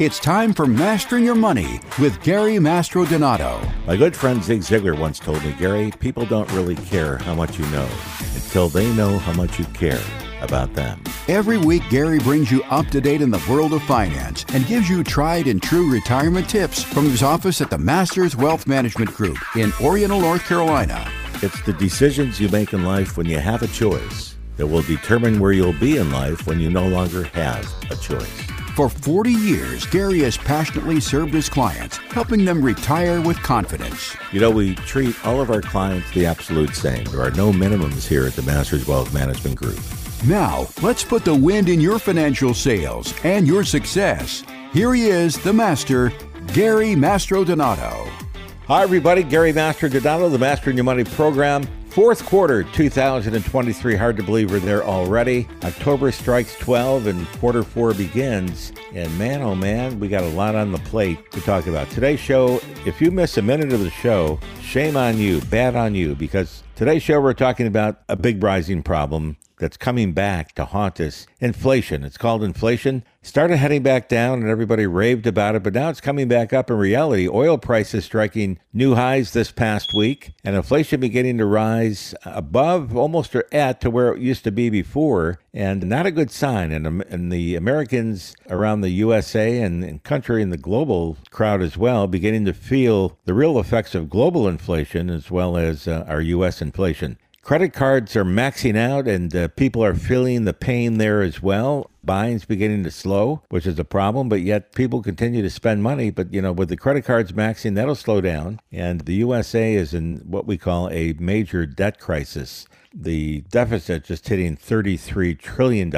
It's time for Mastering Your Money with Gary Mastrodonato. My good friend Zig Ziglar once told me, Gary, people don't really care how much you know until they know how much you care about them. Every week, Gary brings you up to date in the world of finance and gives you tried and true retirement tips from his office at the Masters Wealth Management Group in Oriental, North Carolina. It's the decisions you make in life when you have a choice that will determine where you'll be in life when you no longer have a choice. For 40 years, Gary has passionately served his clients, helping them retire with confidence. You know, we treat all of our clients the absolute same. There are no minimums here at the Masters Wealth Management Group. Now, let's put the wind in your financial sails and your success. Here he is, the master, Gary Mastrodonato. Hi, everybody. Gary Mastrodonato, the Mastering Your Money program. Fourth quarter 2023. Hard to believe we're there already. October strikes 12 and quarter four begins. And man, oh man, we got a lot on the plate to talk about. Today's show, if you miss a minute of the show, shame on you, bad on you, because today's show we're talking about a big rising problem that's coming back to haunt us inflation. It's called inflation. Started heading back down and everybody raved about it, but now it's coming back up in reality. Oil prices striking new highs this past week and inflation beginning to rise above almost or at to where it used to be before, and not a good sign. And, and the Americans around the USA and, and country and the global crowd as well beginning to feel the real effects of global inflation as well as uh, our U.S. inflation. Credit cards are maxing out, and uh, people are feeling the pain there as well. Buying's beginning to slow, which is a problem, but yet people continue to spend money. But, you know, with the credit cards maxing, that'll slow down. And the USA is in what we call a major debt crisis. The deficit just hitting $33 trillion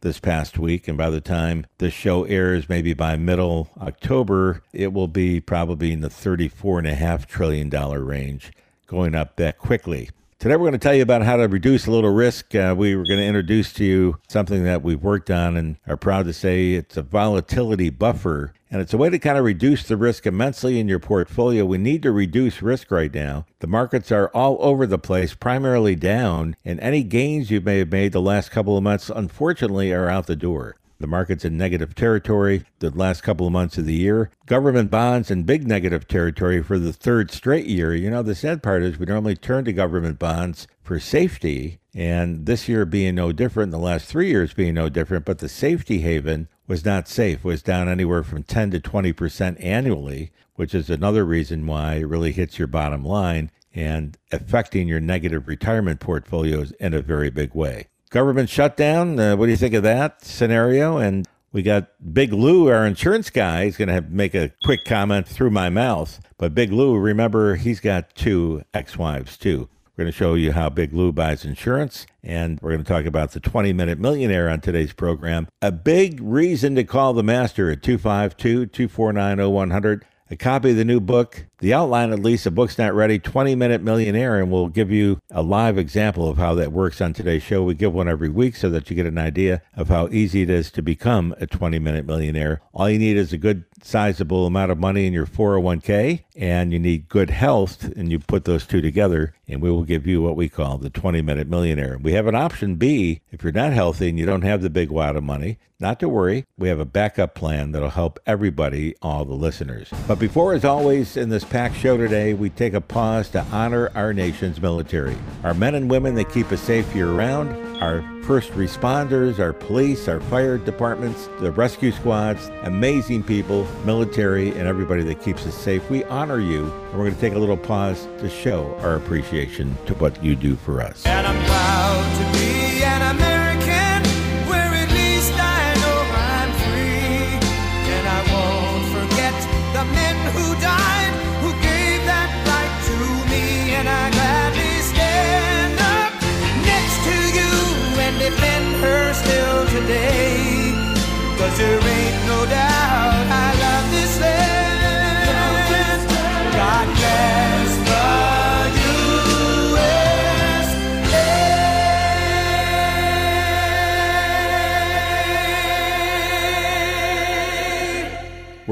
this past week. And by the time this show airs, maybe by middle October, it will be probably in the $34.5 trillion range, going up that quickly. Today, we're going to tell you about how to reduce a little risk. Uh, we were going to introduce to you something that we've worked on and are proud to say it's a volatility buffer. And it's a way to kind of reduce the risk immensely in your portfolio. We need to reduce risk right now. The markets are all over the place, primarily down, and any gains you may have made the last couple of months, unfortunately, are out the door. The market's in negative territory the last couple of months of the year. Government bonds in big negative territory for the third straight year. You know, the sad part is we normally turn to government bonds for safety, and this year being no different, the last three years being no different, but the safety haven was not safe, was down anywhere from 10 to 20% annually, which is another reason why it really hits your bottom line and affecting your negative retirement portfolios in a very big way government shutdown. Uh, what do you think of that scenario? And we got Big Lou, our insurance guy. He's going to make a quick comment through my mouth. But Big Lou, remember, he's got two ex wives, too. We're going to show you how Big Lou buys insurance, and we're going to talk about the 20 Minute Millionaire on today's program. A big reason to call the master at 252 249 0100 a copy of the new book, the outline at least, the book's not ready, 20 Minute Millionaire, and we'll give you a live example of how that works on today's show. We give one every week so that you get an idea of how easy it is to become a 20 Minute Millionaire. All you need is a good sizable amount of money in your 401k and you need good health and you put those two together and we will give you what we call the 20 minute millionaire. We have an option B if you're not healthy and you don't have the big wad of money. Not to worry, we have a backup plan that'll help everybody, all the listeners. But before, as always, in this packed show today, we take a pause to honor our nation's military. Our men and women that keep us safe year round, our first responders, our police, our fire departments, the rescue squads, amazing people, military, and everybody that keeps us safe. We honor you, and we're going to take a little pause to show our appreciation to what you do for us.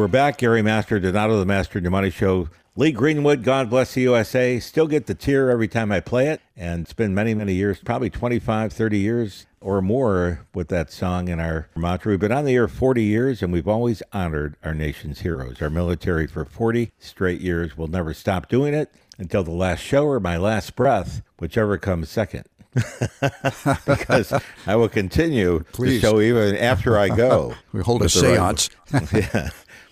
We're back. Gary Master, Donato the Master Money Show. Lee Greenwood, God Bless the USA, still get the tear every time I play it. And it's been many, many years, probably 25, 30 years or more with that song in our mantra. We've been on the air 40 years and we've always honored our nation's heroes, our military for 40 straight years. We'll never stop doing it until the last show or my last breath, whichever comes second. because I will continue Please. the show even after I go. We hold a With the right- seance. yeah,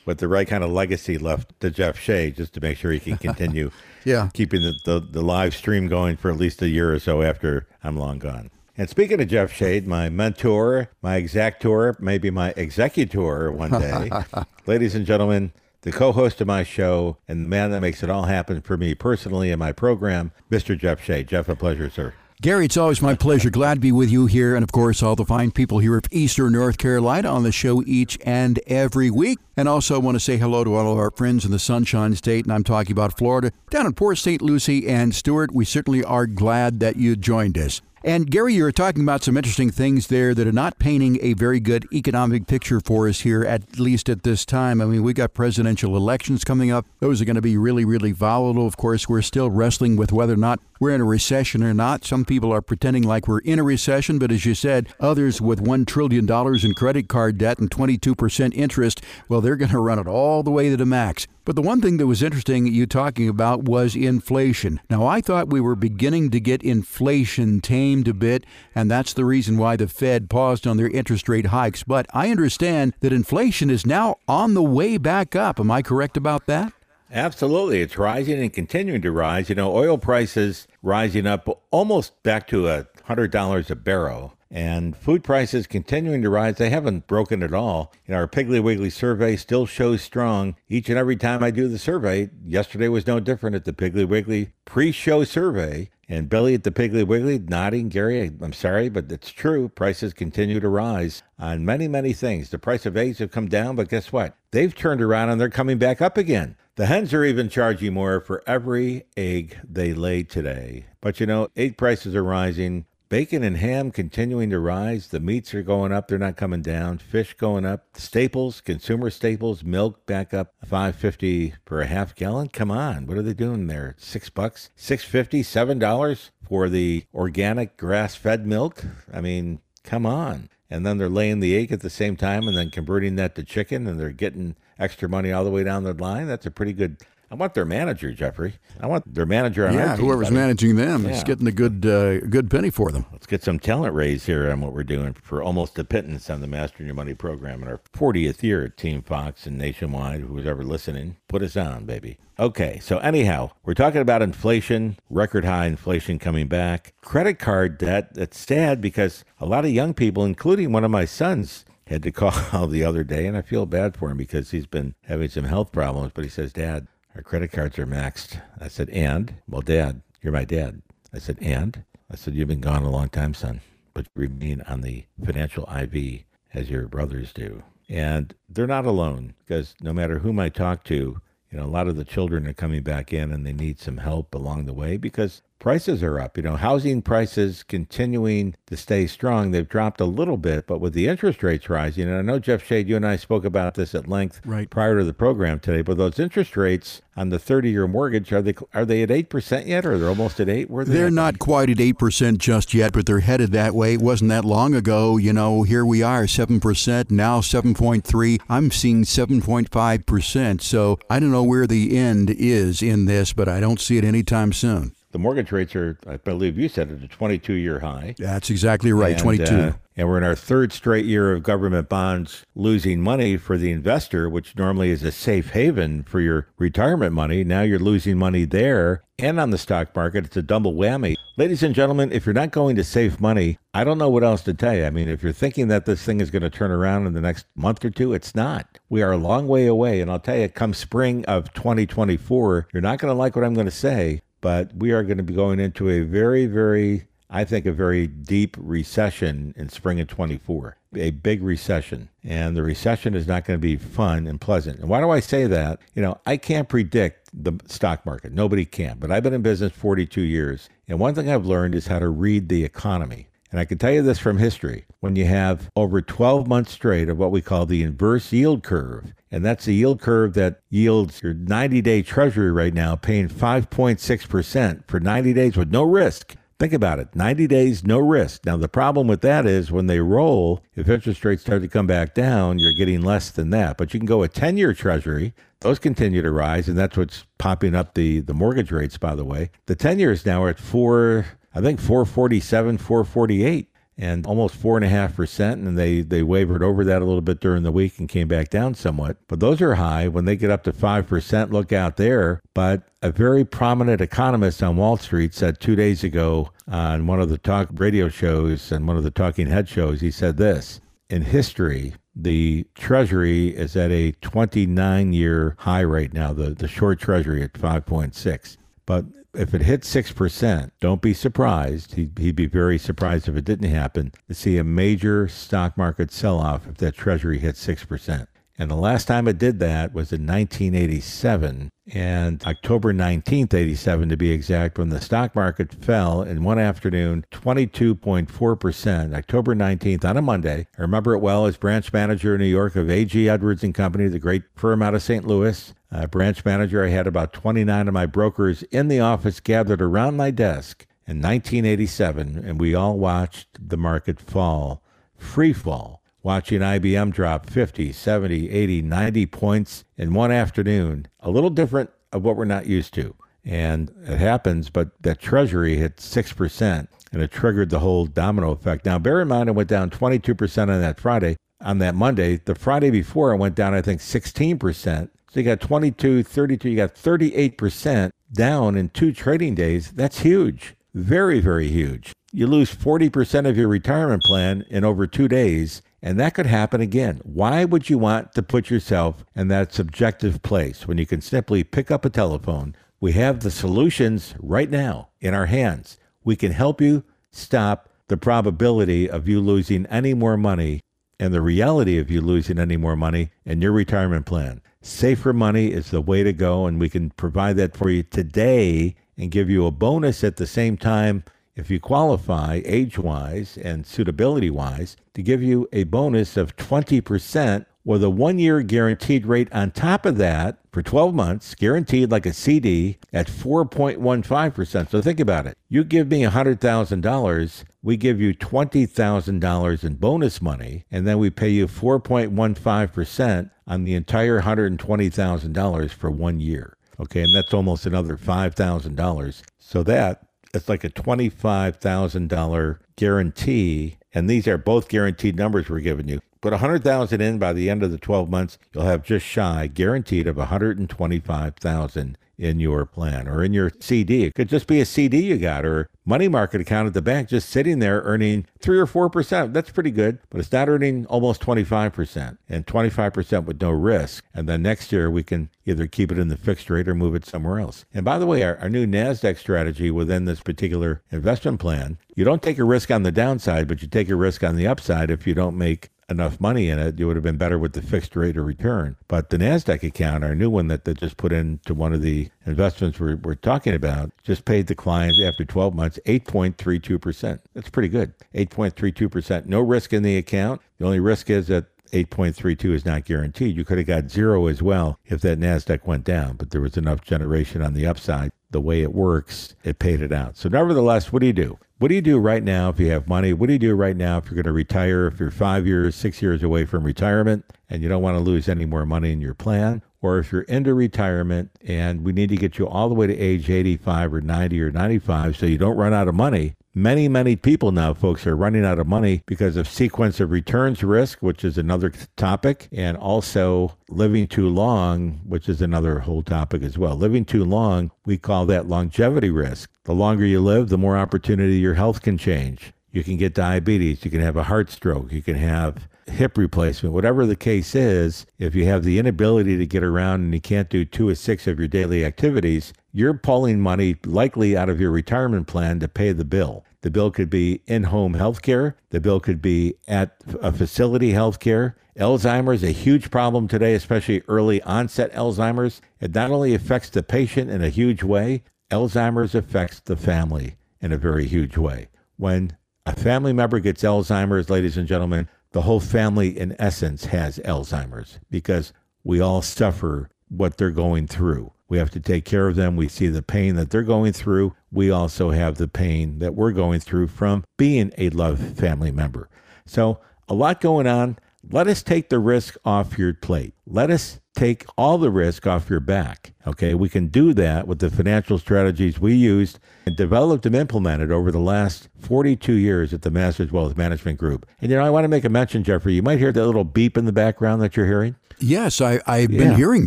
with the right kind of legacy left to Jeff Shea, just to make sure he can continue. Yeah. keeping the, the the live stream going for at least a year or so after I'm long gone. And speaking of Jeff Shade, my mentor, my exactor, maybe my executor one day, ladies and gentlemen, the co-host of my show and the man that makes it all happen for me personally in my program, Mr. Jeff Shade. Jeff, a pleasure, sir. Gary, it's always my pleasure. Glad to be with you here, and of course, all the fine people here of Eastern North Carolina on the show each and every week. And also want to say hello to all of our friends in the Sunshine State, and I'm talking about Florida, down in Port St. Lucie and Stuart. We certainly are glad that you joined us. And Gary, you're talking about some interesting things there that are not painting a very good economic picture for us here, at least at this time. I mean, we got presidential elections coming up. Those are going to be really, really volatile. Of course, we're still wrestling with whether or not we're in a recession or not. Some people are pretending like we're in a recession, but as you said, others with $1 trillion in credit card debt and 22% interest, well, they're going to run it all the way to the max. But the one thing that was interesting you talking about was inflation. Now, I thought we were beginning to get inflation tamed a bit, and that's the reason why the Fed paused on their interest rate hikes. But I understand that inflation is now on the way back up. Am I correct about that? Absolutely. It's rising and continuing to rise. You know, oil prices rising up almost back to a $100 a barrel. And food prices continuing to rise. They haven't broken at all. Know, our Piggly Wiggly survey still shows strong each and every time I do the survey. Yesterday was no different at the Piggly Wiggly pre show survey. And Billy at the Piggly Wiggly nodding, Gary, I'm sorry, but it's true. Prices continue to rise on many, many things. The price of eggs have come down, but guess what? They've turned around and they're coming back up again. The hens are even charging more for every egg they lay today. But you know, egg prices are rising. Bacon and ham continuing to rise. The meats are going up, they're not coming down. Fish going up. Staples, consumer staples, milk back up 550 per half gallon. Come on, what are they doing there? 6 bucks, six fifty, seven dollars for the organic grass-fed milk? I mean, come on. And then they're laying the egg at the same time and then converting that to chicken and they're getting extra money all the way down the line. That's a pretty good I want their manager, Jeffrey. I want their manager on Yeah, team, whoever's buddy. managing them is getting a good, uh, good penny for them. Let's get some talent raise here on what we're doing for almost a pittance on the Mastering Your Money program in our 40th year at Team Fox and nationwide. Who's ever listening, put us on, baby. Okay, so anyhow, we're talking about inflation, record high inflation coming back, credit card debt. That's sad because a lot of young people, including one of my sons, had to call the other day, and I feel bad for him because he's been having some health problems. But he says, Dad, our credit cards are maxed. I said, and? Well, Dad, you're my dad. I said, and? I said, you've been gone a long time, son, but remain on the financial IV as your brothers do. And they're not alone because no matter whom I talk to, you know, a lot of the children are coming back in and they need some help along the way because prices are up. You know, housing prices continuing to stay strong. They've dropped a little bit, but with the interest rates rising, and I know Jeff Shade, you and I spoke about this at length Right. prior to the program today, but those interest rates on the 30-year mortgage are they are they at 8% yet or they're almost at 8? Where they They're not quite at 8% just yet, but they're headed that way. It wasn't that long ago. You know, here we are, 7%, now 7.3. I'm seeing 7.5%. So I don't know where the end is in this, but I don't see it anytime soon. The mortgage rates are I believe you said at a 22-year high. That's exactly right, And, 22. uh, and we're in our third straight year of government bonds losing money for the investor, which normally is a safe haven for your retirement money. Now you're losing money there and on the stock market. It's a double whammy. Ladies and gentlemen, if you're not going to save money, I don't know what else to tell you. I mean, if you're thinking that this thing is going to turn around in the next month or two, it's not. We are a long way away. And I'll tell you, come spring of 2024, you're not going to like what I'm going to say, but we are going to be going into a very, very I think a very deep recession in spring of 24, a big recession. And the recession is not going to be fun and pleasant. And why do I say that? You know, I can't predict the stock market. Nobody can. But I've been in business 42 years. And one thing I've learned is how to read the economy. And I can tell you this from history. When you have over 12 months straight of what we call the inverse yield curve, and that's the yield curve that yields your 90 day treasury right now, paying 5.6% for 90 days with no risk. Think about it 90 days, no risk. Now, the problem with that is when they roll, if interest rates start to come back down, you're getting less than that. But you can go a 10 year treasury, those continue to rise, and that's what's popping up the, the mortgage rates, by the way. The 10 years now are at four, I think 447, 448 and almost four and a half percent. And they they wavered over that a little bit during the week and came back down somewhat. But those are high. When they get up to five percent, look out there. But a very prominent economist on Wall Street said two days ago on one of the talk radio shows and one of the talking head shows, he said this in history, the Treasury is at a 29 year high right now, the, the short Treasury at 5.6. But if it hits 6%, don't be surprised. He'd, he'd, be very surprised if it didn't happen to see a major stock market sell off if that treasury hits 6%. And the last time it did that was in 1987 and October 19th, 87 to be exact, when the stock market fell in one afternoon 22.4%. October 19th on a Monday. I remember it well as branch manager in New York of A.G. Edwards and Company, the great firm out of St. Louis. Uh, branch manager, I had about 29 of my brokers in the office gathered around my desk in 1987, and we all watched the market fall, free fall watching IBM drop 50, 70, 80, 90 points in one afternoon. A little different of what we're not used to. And it happens, but that treasury hit 6% and it triggered the whole domino effect. Now, bear in mind, it went down 22% on that Friday. On that Monday, the Friday before, it went down, I think, 16%. So you got 22, 32, you got 38% down in two trading days. That's huge. Very, very huge. You lose 40% of your retirement plan in over two days and that could happen again. Why would you want to put yourself in that subjective place when you can simply pick up a telephone? We have the solutions right now in our hands. We can help you stop the probability of you losing any more money and the reality of you losing any more money in your retirement plan. Safer money is the way to go, and we can provide that for you today and give you a bonus at the same time if you qualify age wise and suitability wise, to give you a bonus of 20% with a one year guaranteed rate on top of that for 12 months, guaranteed like a CD at 4.15%. So think about it. You give me $100,000, we give you $20,000 in bonus money, and then we pay you 4.15% on the entire $120,000 for one year. Okay, and that's almost another $5,000. So that it's like a $25,000 guarantee. And these are both guaranteed numbers we're giving you. Put 100,000 in by the end of the 12 months, you'll have just shy guaranteed of 125,000 in your plan or in your CD. It could just be a CD you got or money market account at the bank just sitting there earning 3 or 4%. That's pretty good, but it's not earning almost 25% and 25% with no risk. And then next year we can either keep it in the fixed rate or move it somewhere else. And by the way, our, our new NASDAQ strategy within this particular investment plan, you don't take a risk on the downside, but you take a risk on the upside if you don't make enough money in it, you would have been better with the fixed rate of return. But the NASDAQ account, our new one that they just put into one of the investments we're, we're talking about, just paid the client after 12 months 8.32%. That's pretty good. 8.32%. No risk in the account. The only risk is that 8.32 is not guaranteed. You could have got zero as well if that NASDAQ went down, but there was enough generation on the upside. The way it works, it paid it out. So, nevertheless, what do you do? What do you do right now if you have money? What do you do right now if you're going to retire? If you're five years, six years away from retirement and you don't want to lose any more money in your plan? Or if you're into retirement and we need to get you all the way to age 85 or 90 or 95 so you don't run out of money, Many, many people now, folks, are running out of money because of sequence of returns risk, which is another topic, and also living too long, which is another whole topic as well. Living too long, we call that longevity risk. The longer you live, the more opportunity your health can change. You can get diabetes, you can have a heart stroke, you can have hip replacement, whatever the case is, if you have the inability to get around and you can't do two or six of your daily activities, you're pulling money likely out of your retirement plan to pay the bill. The bill could be in home health care, the bill could be at a facility health care. Alzheimer's a huge problem today, especially early onset Alzheimer's. It not only affects the patient in a huge way, Alzheimer's affects the family in a very huge way. When a family member gets Alzheimer's, ladies and gentlemen, the whole family, in essence, has Alzheimer's because we all suffer what they're going through. We have to take care of them. We see the pain that they're going through. We also have the pain that we're going through from being a loved family member. So, a lot going on. Let us take the risk off your plate. Let us take all the risk off your back. Okay, we can do that with the financial strategies we used and developed and implemented over the last 42 years at the Masters Wealth Management Group. And you know, I want to make a mention, Jeffrey. You might hear that little beep in the background that you're hearing. Yes, I, I've been hearing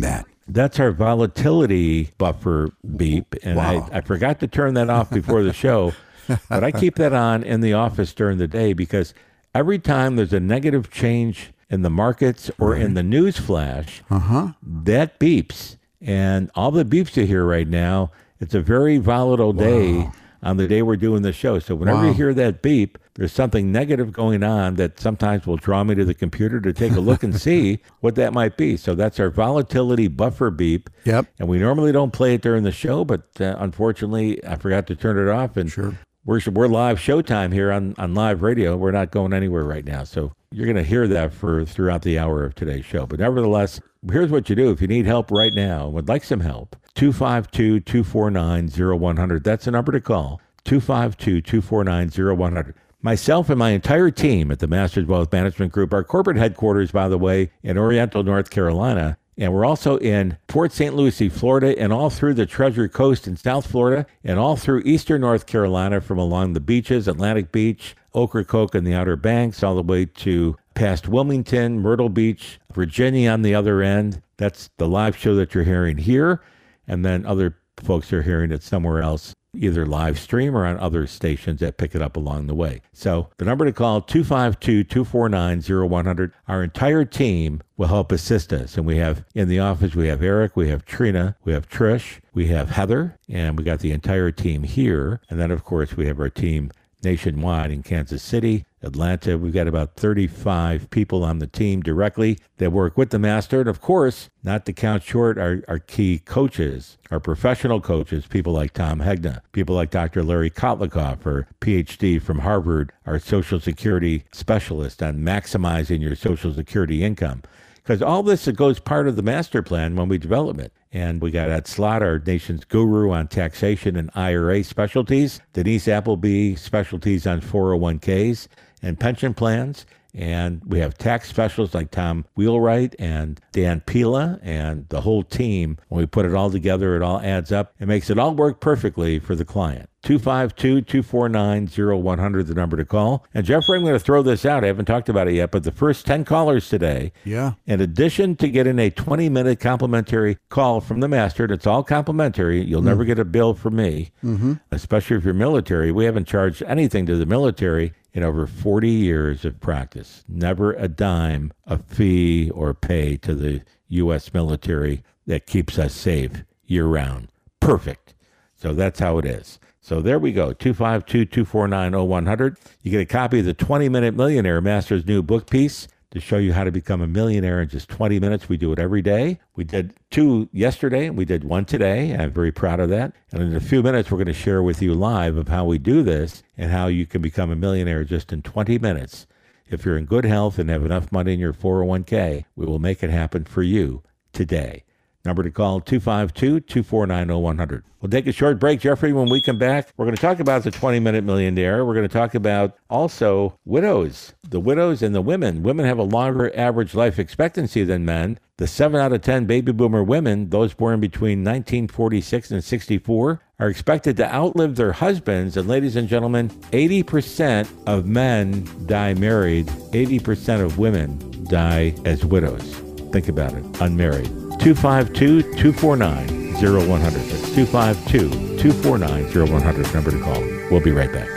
that. That's our volatility buffer beep. And Wow. I, I forgot to turn that off before the show, but I keep that on in the office during the day because every time there's a negative change in the markets or in the news flash, uh-huh. that beeps. And all the beeps you hear right now, it's a very volatile day on the day we're doing the show. So whenever you hear that beep, there's something negative going on that sometimes will draw me to the computer to take a look and see what that might be. So that's our volatility buffer beep. Yep. And we normally don't play it during the show, but uh, unfortunately, I forgot to turn it off. And Sure. We're we're live showtime here on on live radio. We're not going anywhere right now, so you're going to hear that for throughout the hour of today's show. But nevertheless, here's what you do if you need help right now, would like some help. 252-249-0100. That's the number to call. 252-249-0100. Myself and my entire team at the Masters Wealth Management Group, our corporate headquarters, by the way, in Oriental, North Carolina, and we're also in Port St. Lucie, Florida, and all through the Treasure Coast in South Florida, and all through eastern North Carolina from along the beaches, Atlantic Beach, Ocracoke, and the Outer Banks, all the way to past Wilmington, Myrtle Beach, Virginia on the other end. That's the live show that you're hearing here. And then other folks are hearing it somewhere else, either live stream or on other stations that pick it up along the way. So the number to call 252-249-0100. Our entire team will help assist us. And we have in the office, we have Eric, we have Trina, we have Trish, we have Heather, and we got the entire team here. And then of course we have our team nationwide in Kansas City, Atlanta. We've got about 35 people on the team directly that work with the master. And of course, not to count short our, our key coaches, our professional coaches, people like Tom Hegna, people like Dr. Larry Kotlikoff, our PhD from Harvard, our Social Security specialist on maximizing your Social Security income because all this goes part of the master plan when we develop it. And we got Ed Slott, our nation's guru on taxation and IRA specialties, Denise Appleby, specialties on 401ks and pension plans. And we have tax specialists like Tom Wheelwright and Dan Pilla and the whole team. When we put it all together, it all adds up. It makes it all work perfectly for the client. 252 249 0100, the number to call. And Jeffrey, I'm going to throw this out. I haven't talked about it yet, but the first 10 callers today, Yeah. in addition to getting a 20 minute complimentary call from the master, and it's all complimentary, you'll never mm. get a bill from me, mm-hmm. especially if you're military. We haven't charged anything to the military in over 40 years of practice. Never a dime of fee or pay to the U.S. military that keeps us safe year round. Perfect. So that's how it is. So there we go. 252 249 0100. You get a copy of the 20 Minute Millionaire Master's new book piece to show you how to become a millionaire in just 20 minutes. We do it every day. We did two yesterday and we did one today. I'm very proud of that. And in a few minutes, we're going to share with you live of how we do this and how you can become a millionaire just in 20 minutes. If you're in good health and have enough money in your 401k, we will make it happen for you today. Number to call 252 249 0100. We'll take a short break, Jeffrey. When we come back, we're going to talk about the 20 minute millionaire. We're going to talk about also widows, the widows and the women. Women have a longer average life expectancy than men. The 7 out of 10 baby boomer women, those born between 1946 and 64, are expected to outlive their husbands. And ladies and gentlemen, 80% of men die married, 80% of women die as widows. Think about it, unmarried. 252 249 0100. That's 252 249 0100. Number to call. We'll be right back.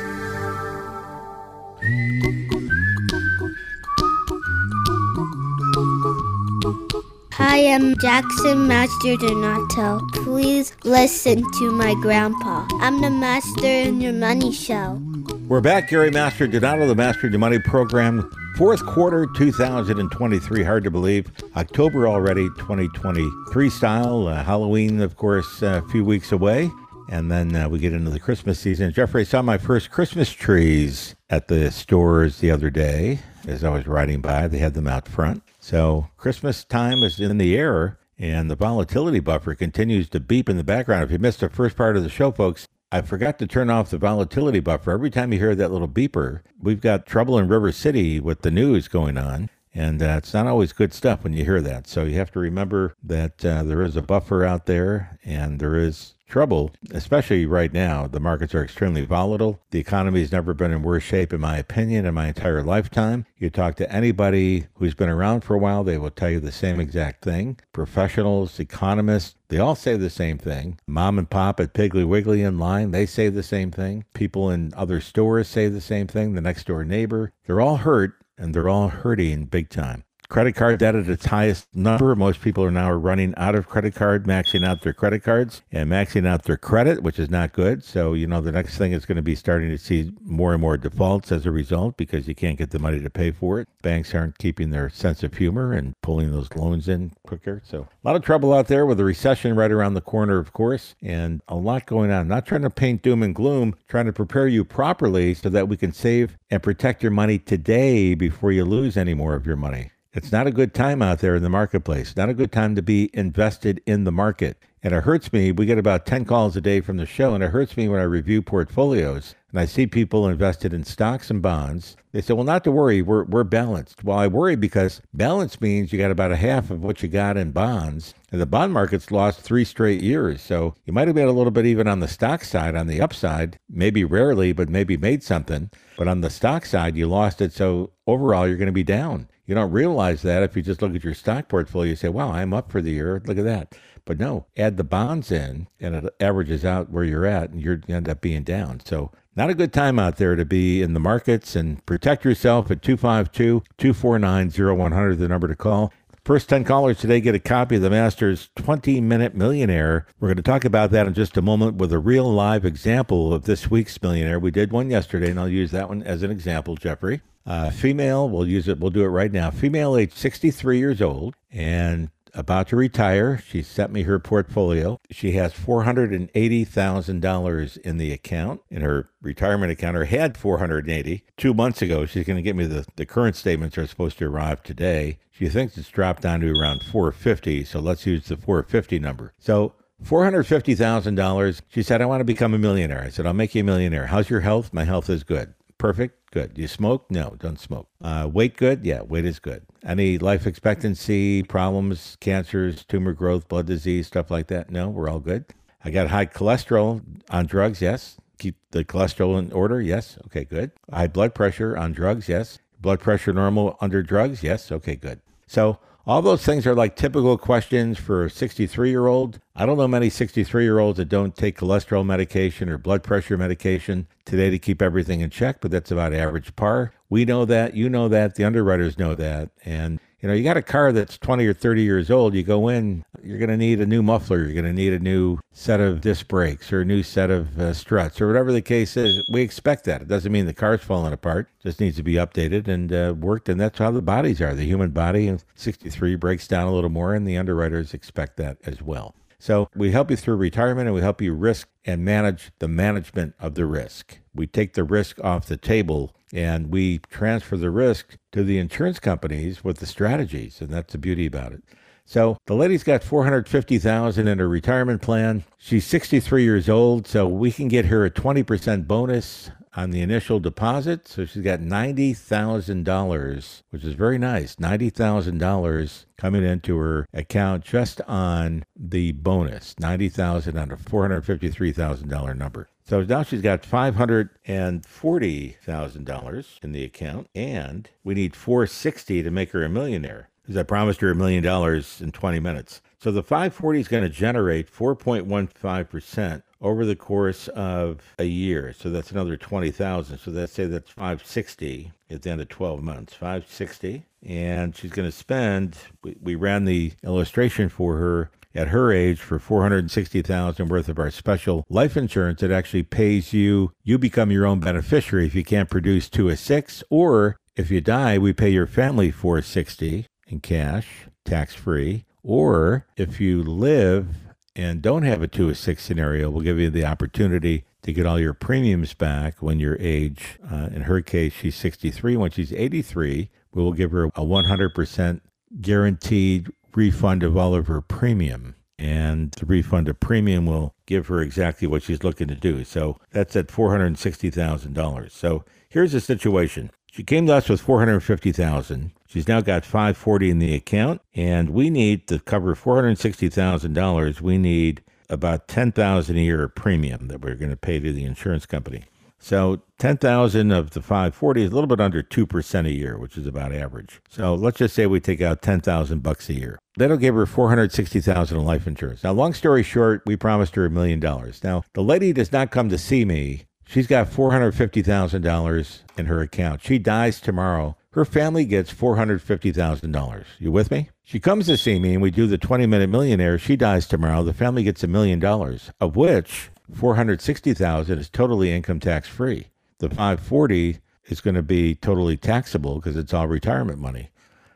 Hi, I'm Jackson Mastrodonato. Please listen to my grandpa. I'm the master in your money show. We're back, Gary Mastrodonato, the Master in Your Money program. Fourth quarter 2023, hard to believe. October already, 2023 style. Uh, Halloween, of course, uh, a few weeks away. And then uh, we get into the Christmas season. Jeffrey, saw my first Christmas trees at the stores the other day as I was riding by. They had them out front. So Christmas time is in the air and the volatility buffer continues to beep in the background. If you missed the first part of the show, folks, I forgot to turn off the volatility buffer. Every time you hear that little beeper, we've got trouble in River City with the news going on. And uh, it's not always good stuff when you hear that. So you have to remember that uh, there is a buffer out there and there is trouble, especially right now. The markets are extremely volatile. The economy has never been in worse shape, in my opinion, in my entire lifetime. You talk to anybody who's been around for a while, they will tell you the same exact thing. Professionals, economists, they all say the same thing. Mom and pop at Piggly Wiggly in line, they say the same thing. People in other stores say the same thing. The next door neighbor, they're all hurt and they're all hurting big time. Credit card debt at its highest number. Most people are now running out of credit card, maxing out their credit cards and maxing out their credit, which is not good. So, you know, the next thing is going to be starting to see more and more defaults as a result because you can't get the money to pay for it. Banks aren't keeping their sense of humor and pulling those loans in quicker. So, a lot of trouble out there with the recession right around the corner, of course, and a lot going on. I'm not trying to paint doom and gloom, trying to prepare you properly so that we can save and protect your money today before you lose any more of your money. It's not a good time out there in the marketplace. Not a good time to be invested in the market. And it hurts me. We get about 10 calls a day from the show, and it hurts me when I review portfolios and I see people invested in stocks and bonds. They say, well, not to worry, we're, we're balanced. Well, I worry because balance means you got about a half of what you got in bonds. And the bond market's lost three straight years. So you might have made a little bit even on the stock side, on the upside, maybe rarely, but maybe made something. But on the stock side, you lost it. So overall, you're going to be down. You don't realize that if you just look at your stock portfolio, you say, wow, I'm up for the year. Look at that. But no, add the bonds in and it averages out where you're at and you end up being down. So not a good time out there to be in the markets and protect yourself at 252 249 0100, the number to call. First 10 callers today get a copy of the Masters 20 Minute Millionaire. We're going to talk about that in just a moment with a real live example of this week's millionaire. We did one yesterday, and I'll use that one as an example, Jeffrey. Uh, female, we'll use it, we'll do it right now. Female, age 63 years old and about to retire. She sent me her portfolio. She has $480,000 in the account, in her retirement account, or had 480 two months ago. She's going to get me the, the current statements are supposed to arrive today. She thinks it's dropped down to around 450, so let's use the 450 number. So $450,000. She said, I want to become a millionaire. I said, I'll make you a millionaire. How's your health? My health is good. Perfect. Good. You smoke? No, don't smoke. Uh, weight good? Yeah, weight is good. Any life expectancy problems, cancers, tumor growth, blood disease, stuff like that? No, we're all good. I got high cholesterol on drugs? Yes. Keep the cholesterol in order? Yes. Okay, good. High blood pressure on drugs? Yes. Blood pressure normal under drugs? Yes. Okay, good. So all those things are like typical questions for a 63 year old. I don't know many 63 year olds that don't take cholesterol medication or blood pressure medication today to keep everything in check, but that's about average par. We know that, you know that, the underwriters know that. And you know, you got a car that's 20 or 30 years old, you go in, you're going to need a new muffler, you're going to need a new set of disc brakes or a new set of uh, struts or whatever the case is. We expect that. It doesn't mean the car's falling apart, it just needs to be updated and uh, worked. And that's how the bodies are. The human body in 63 breaks down a little more, and the underwriters expect that as well. So we help you through retirement and we help you risk and manage the management of the risk. We take the risk off the table and we transfer the risk to the insurance companies with the strategies, and that's the beauty about it. So the lady's got 450,000 in her retirement plan. She's 63 years old, so we can get her a 20% bonus on the initial deposit. So she's got $90,000, which is very nice. $90,000 coming into her account just on the bonus. 90,000 on a $453,000 number. So now she's got $540,000 in the account and we need 460 to make her a millionaire because I promised her a million dollars in 20 minutes. So the 540 is going to generate 4.15% over the course of a year. So that's another 20,000. So let's say that's 560 at the end of 12 months. 560 and she's going to spend we, we ran the illustration for her at her age for 460,000 worth of our special life insurance that actually pays you you become your own beneficiary if you can't produce to a 6 or if you die we pay your family 460 in cash tax free or if you live and don't have a 2 a 6 scenario we'll give you the opportunity to get all your premiums back when your age uh, in her case she's 63 when she's 83 we will give her a 100% guaranteed refund of all of her premium. And the refund of premium will give her exactly what she's looking to do. So that's at $460,000. So here's the situation. She came to us with 450,000. She's now got 540 in the account and we need to cover $460,000. We need about 10,000 a year premium that we're going to pay to the insurance company. So 10,000 of the 540 is a little bit under 2% a year, which is about average. So let's just say we take out 10,000 bucks a year. That'll give her 460,000 in life insurance. Now, long story short, we promised her a million dollars. Now, the lady does not come to see me. She's got $450,000 in her account. She dies tomorrow. Her family gets $450,000. You with me? She comes to see me and we do the 20 minute millionaire. She dies tomorrow. The family gets a million dollars, of which 460,000 is totally income tax free. The 540 is going to be totally taxable because it's all retirement money.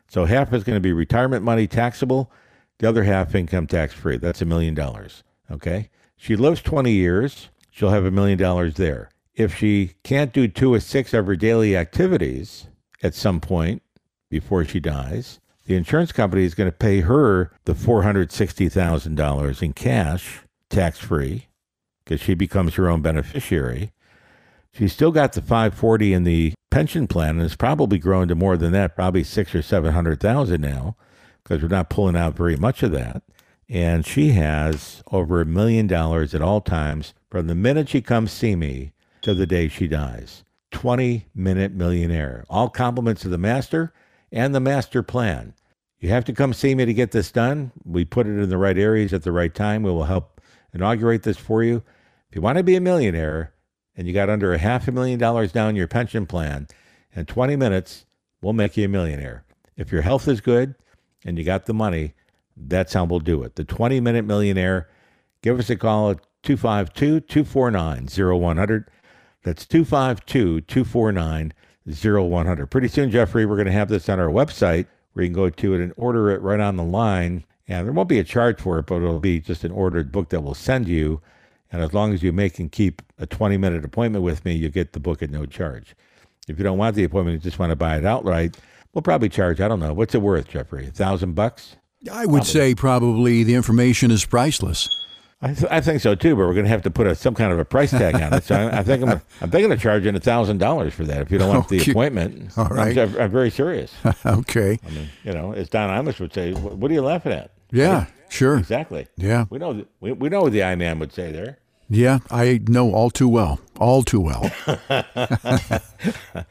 So half is going to be retirement money taxable, the other half income tax free. That's a million dollars. Okay. She lives 20 years, she'll have a million dollars there. If she can't do two or six of her daily activities at some point before she dies, the insurance company is going to pay her the $460,000 in cash, tax free, because she becomes her own beneficiary. She's still got the 540 in the pension plan, and it's probably grown to more than that, probably six or seven hundred thousand now, because we're not pulling out very much of that. And she has over a million dollars at all times from the minute she comes see me to the day she dies. 20 minute millionaire. All compliments to the master and the master plan. You have to come see me to get this done. We put it in the right areas at the right time. We will help inaugurate this for you. If you want to be a millionaire and you got under a half a million dollars down your pension plan, in 20 minutes, we'll make you a millionaire. If your health is good and you got the money, that's how we'll do it. The 20 minute millionaire, give us a call at 252 249 0100. That's 252 249 0100. Pretty soon, Jeffrey, we're going to have this on our website where you can go to it and order it right on the line. And there won't be a charge for it, but it'll be just an ordered book that we'll send you. And as long as you make and keep a 20 minute appointment with me, you get the book at no charge. If you don't want the appointment, you just want to buy it outright, we'll probably charge, I don't know, what's it worth, Jeffrey? A thousand bucks? I would say probably the information is priceless. I, th- I think so too, but we're going to have to put a, some kind of a price tag on it. So I, I think I'm, I'm thinking of charging a thousand dollars for that if you don't want the appointment. All right. I'm, I'm very serious. okay. I mean, you know, as Don Imus would say, "What are you laughing at?" Yeah, sure. Exactly. Yeah. We know. We, we know what the I man would say there. Yeah, I know all too well. All too well.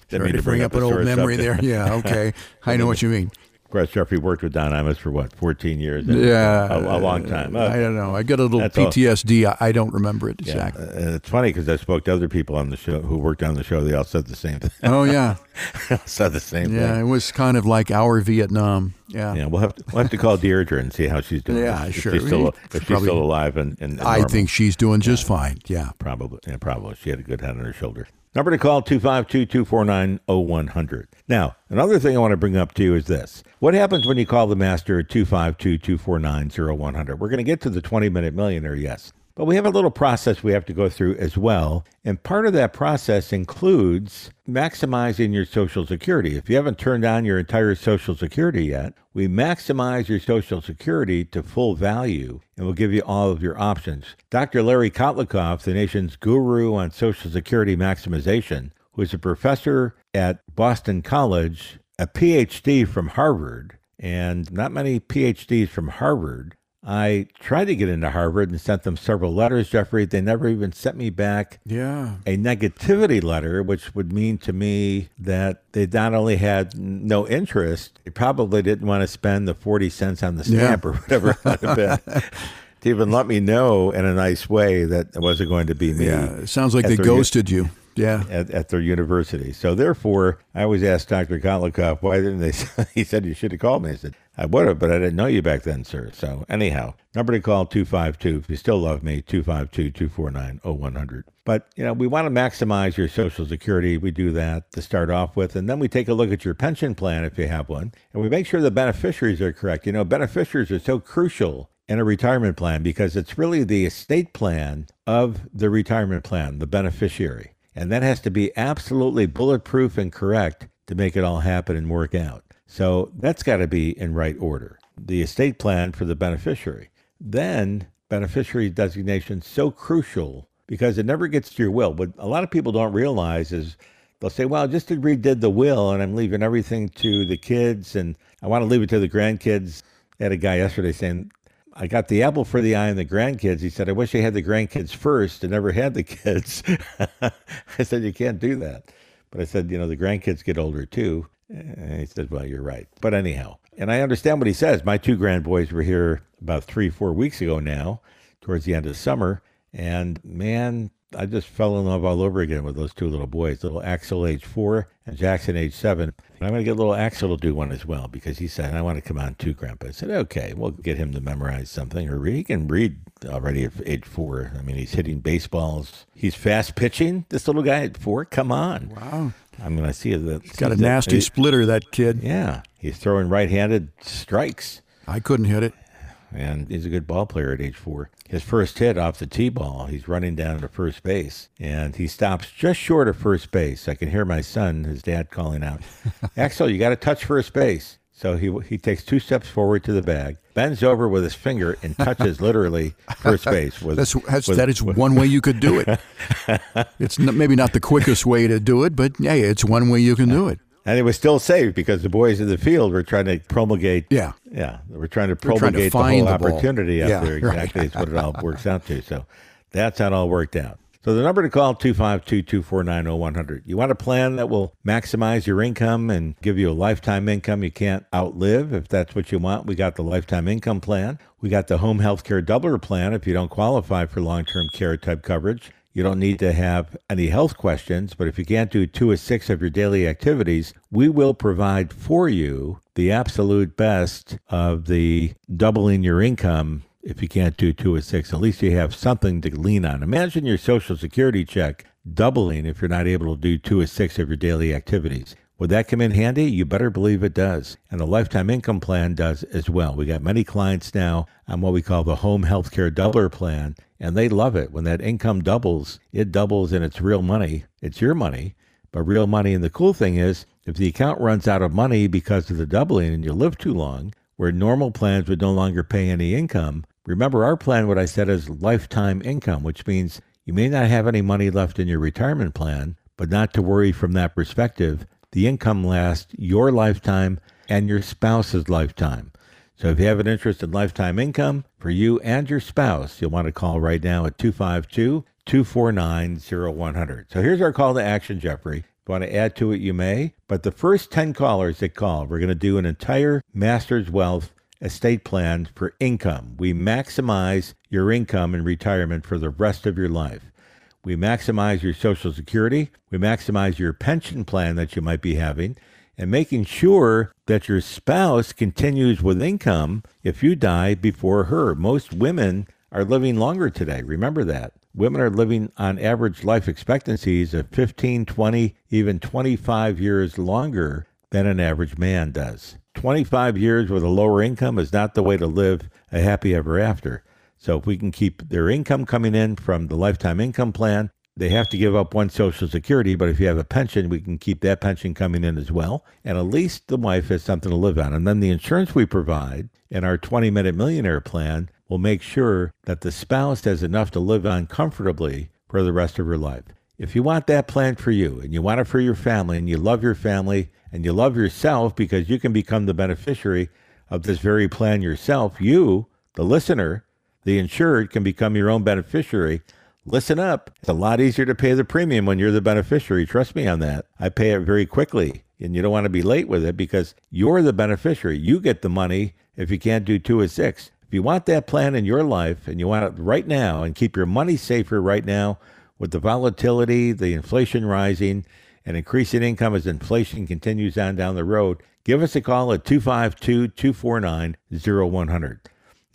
Sorry mean to bring up a an old memory subject. there. Yeah, okay. I know what you mean. Of course, Jeffrey worked with Don Imus for what, 14 years? Yeah. A, a long time. Uh, I don't know. I got a little That's all. PTSD. I, don't remember it yeah. exactly. Uh, it's funny because I spoke to other people on the show who worked on the show. They all said the same thing. Oh, yeah. said the same Yeah, thing. it was kind of like our Vietnam. Yeah. Yeah, we'll have to we'll have to call Deirdre and see how she's doing. Yeah, if, sure. If she's still, if she's Probably- still alive and, and, and I normal. think she's doing just fine. Yeah. Probably. Yeah, probably. She had a good head on her shoulder. Number to call 252 249 0100. Now, another thing I want to bring up to you is this. What happens when you call the master at 252 249 0100? We're going to get to the 20 minute millionaire, yes. But we have a little process we have to go through as well. And part of that process includes maximizing your Social Security. If you haven't turned on your entire Social Security yet, we maximize your Social Security to full value and we'll give you all of your options. Dr. Larry Kotlikoff, the nation's guru on Social Security maximization, who is a professor at Boston College, a PhD from Harvard, and not many PhDs from Harvard. I tried to get into Harvard and sent them several letters, Jeffrey. They never even sent me back Yeah. a negativity letter, which would mean to me that they not only had no interest, they probably didn't want to spend the 40 cents on the stamp Yeah. or whatever it might have been to even let me know in a nice way that it wasn't going to be me Yeah. It sounds like they their u- ghosted you. Yeah. at, at their university. So therefore, I always asked Dr. Kotlikoff, why didn't they? he said, you should have called me. I said, I would have, but I didn't know you back then, sir. So anyhow, number to call 252. If you still love me, 252-249-0100. But, you know, we want to maximize your Social Security. We do that to start off with. And then we take a look at your pension plan if you have one. And we make sure the beneficiaries are correct. You know, beneficiaries are so crucial in a retirement plan because it's really the estate plan of the retirement plan, the beneficiary. And that has to be absolutely bulletproof and correct to make it all happen and work out. So that's got to be in right order. The estate plan for the beneficiary. Then beneficiary designation so crucial because it never gets to your will. What a lot of people don't realize is they'll say, well, I just redid the will and I'm leaving everything to the kids and I want to leave it to the grandkids. I had a guy yesterday saying, I got the apple for the eye and the grandkids. He said, I wish I had the grandkids first and never had the kids. I said, You can't do that. But I said, You know, the grandkids get older too. And he said, Well, you're right. But anyhow, and I understand what he says. My two grandboys were here about three, four weeks ago now, towards the end of summer. And man, I just fell in love all over again with those two little boys, little Axel, age four, and Jackson, age seven. And I'm going to get little Axel to do one as well because he said, I want to come on too, Grandpa. I said, okay, we'll get him to memorize something or. He can read already at age four. I mean, he's hitting baseballs. He's fast pitching, this little guy at four. Come on. Wow. I mean, I see that. He's got a nasty he- splitter, that kid. Yeah. He's throwing right handed strikes I couldn't hit it. And he's a good ball player at age four. His first hit off the tee ball, he's running down to first base, and he stops just short of first base. I can hear my son, his dad, calling out, "Axel, you got to touch first base." So he he takes two steps forward to the bag, bends over with his finger, and touches literally first base. With, That's, that's with- that is one way you could do it. it's n- maybe not the quickest way to do it, but hey, it's one way you can do it. And it was still safe because the boys in the field were trying to promulgate. Yeah. yeah, they were trying to trying to promulgate the whole the opportunity up Yeah, there. right. Exactly, is what it all works out to. So that's how it all worked out. So the number to call 252-249-0100. You want a plan that will maximize your income and give you a lifetime income you can't outlive if that's what you want. We got the lifetime income plan. We got the home health care doubler plan if you don't qualify for long-term care type coverage. You don't need to have any health questions, but if you can't do two or six of your daily activities, we will provide for you the absolute best of the doubling your income if you can't do two or six. At least you have something to lean on. Imagine your Social Security check doubling if you're not able to do two or six of your daily activities. Would that come in handy? You better believe it does. And the lifetime income plan does as well. We got many clients now on what we call the home healthcare doubler plan, and they love it. When that income doubles, it doubles and it's real money. It's your money, but real money. And the cool thing is, if the account runs out of money because of the doubling and you live too long, where normal plans would no longer pay any income, remember our plan, what I said is lifetime income, which means you may not have any money left in your retirement plan, but not to worry from that perspective. The income lasts your lifetime and your spouse's lifetime. So if you have an interest in lifetime income for you and your spouse, you'll want to call right now at 252 249 0100. So here's our call to action, Jeffrey. If you want to add to it, you may. But the first 10 callers that call, we're going to do an entire Master's Wealth estate plan for income. We maximize your income in retirement for the rest of your life. We maximize your Social Security. We maximize your pension plan that you might be having and making sure that your spouse continues with income if you die before her. Most women are living longer today. Remember that. Women are living on average life expectancies of 15, 20, even 25 years longer than an average man does. 25 years with a lower income is not the way to live a happy ever after. So if we can keep their income coming in from the lifetime income plan, they have to give up one social security, but if you have a pension, we can keep that pension coming in as well. And at least the wife has something to live on. And then the insurance we provide in our 20 minute millionaire plan will make sure that the spouse has enough to live on comfortably for the rest of her life. If you want that plan for you and you want it for your family and you love your family and you love yourself because you can become the beneficiary of this very plan yourself, you, the listener, the insured, can become your own beneficiary. Listen up. It's a lot easier to pay the premium when you're the beneficiary. Trust me on that. I pay it very quickly, and you don't want to be late with it because you're the beneficiary. You get the money if you can't do two or six. If you want that plan in your life and you want it right now and keep your money safer right now with the volatility, the inflation rising, and increasing income as inflation continues on down the road, give us a call at 252 249 0100.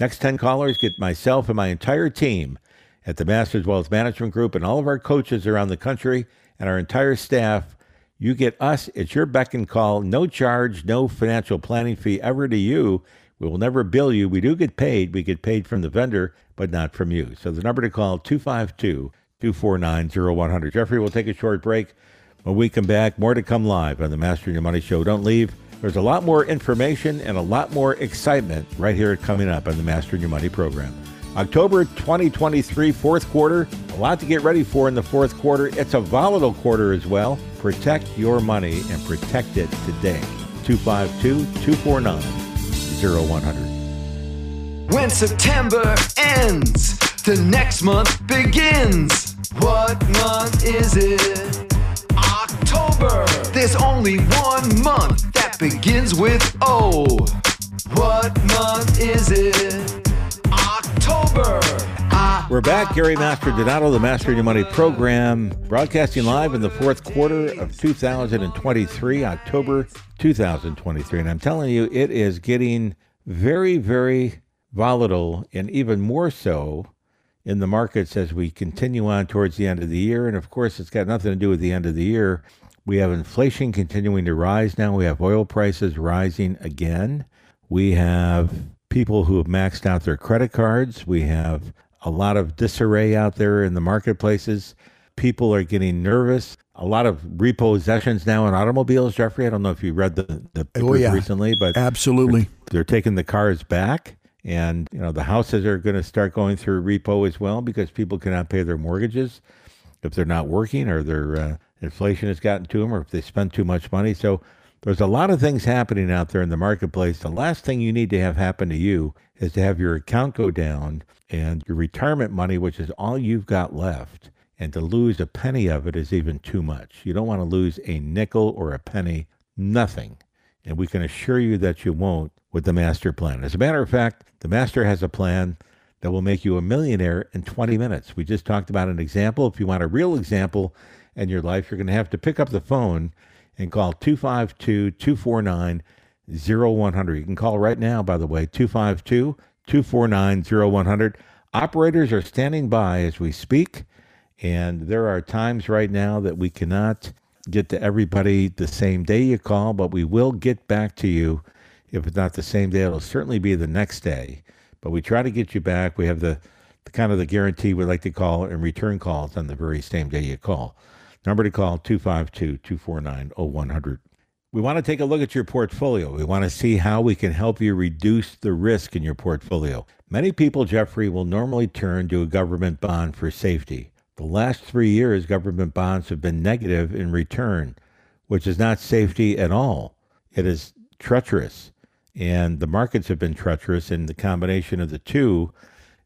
Next 10 callers get myself and my entire team at the Masters Wealth Management Group and all of our coaches around the country and our entire staff. You get us, it's your beck and call, no charge, no financial planning fee ever to you. We will never bill you. We do get paid. We get paid from the vendor, but not from you. So the number to call 252 249 0100. Jeffrey, we'll take a short break. When we come back, more to come live on the Master Your Money Show. Don't leave. There's a lot more information and a lot more excitement right here coming up on the Mastering Your Money program. October 2023, fourth quarter. A lot to get ready for in the fourth quarter. It's a volatile quarter as well. Protect your money and protect it today. 252 249 0100. When September ends, the next month begins. What month is it? October. There's only one month begins with O. What month is it? October. We're back. Gary Mastrodonato, the Mastering Your Money program, broadcasting live in the fourth quarter of 2023, October 2023. And I'm telling you, it is getting very, very volatile and even more so in the markets as we continue on towards the end of the year. And of course, it's got nothing to do with the end of the year. We have inflation continuing to rise now. We have oil prices rising again. We have people who have maxed out their credit cards. We have a lot of disarray out there in the marketplaces. People are getting nervous. A lot of repossessions now in automobiles, Jeffrey. I don't know if you read the, the papers Oh, yeah. recently, but Absolutely. they're taking the cars back and you know the houses are going to start going through repo as well because people cannot pay their mortgages if they're not working or their uh, inflation has gotten to them or if they spend too much money so there's a lot of things happening out there in the marketplace the last thing you need to have happen to you is to have your account go down and your retirement money which is all you've got left and to lose a penny of it is even too much you don't want to lose a nickel or a penny nothing and we can assure you that you won't with the master plan. As a matter of fact, the master has a plan that will make you a millionaire in 20 minutes. We just talked about an example. If you want a real example in your life, you're going to have to pick up the phone and call 252 249 0100. You can call right now, by the way, 252 249 0100. Operators are standing by as we speak, and there are times right now that we cannot get to everybody the same day you call, but we will get back to you. If it's not the same day, it'll certainly be the next day. But we try to get you back. We have the, the kind of the guarantee we like to call and return calls on the very same day you call. Number to call 252 249 0100. We want to take a look at your portfolio. We want to see how we can help you reduce the risk in your portfolio. Many people, Jeffrey, will normally turn to a government bond for safety. The last three years, government bonds have been negative in return, which is not safety at all. It is treacherous. And the markets have been treacherous, and the combination of the two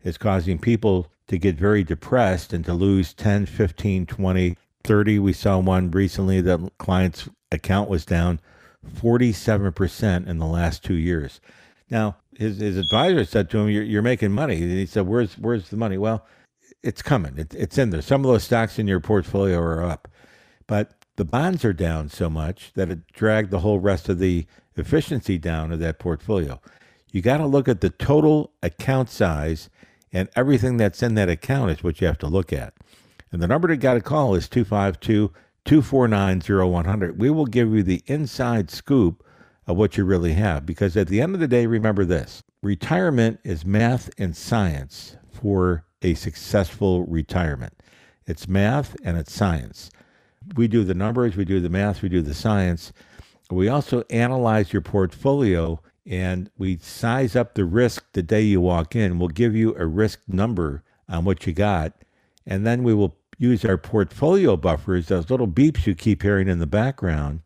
is causing people to get very depressed and to lose 10, 15, 20, 30. We saw one recently that client's account was down 47% in the last two years. Now, his, his advisor said to him, you're, you're making money. And he said, where's, where's the money? Well, it's coming. It, it's in there. Some of those stocks in your portfolio are up, but the bonds are down so much that it dragged the whole rest of the efficiency down of that portfolio. You got to look at the total account size, and everything that's in that account is what you have to look at. And the number to got to call is 252 249 0100. We will give you the inside scoop of what you really have because at the end of the day, remember this retirement is math and science for a successful retirement. It's math and it's science. We do the numbers, we do the math, we do the science. We also analyze your portfolio and we size up the risk the day you walk in. We'll give you a risk number on what you got, and then we will use our portfolio buffers, those little beeps you keep hearing in the background.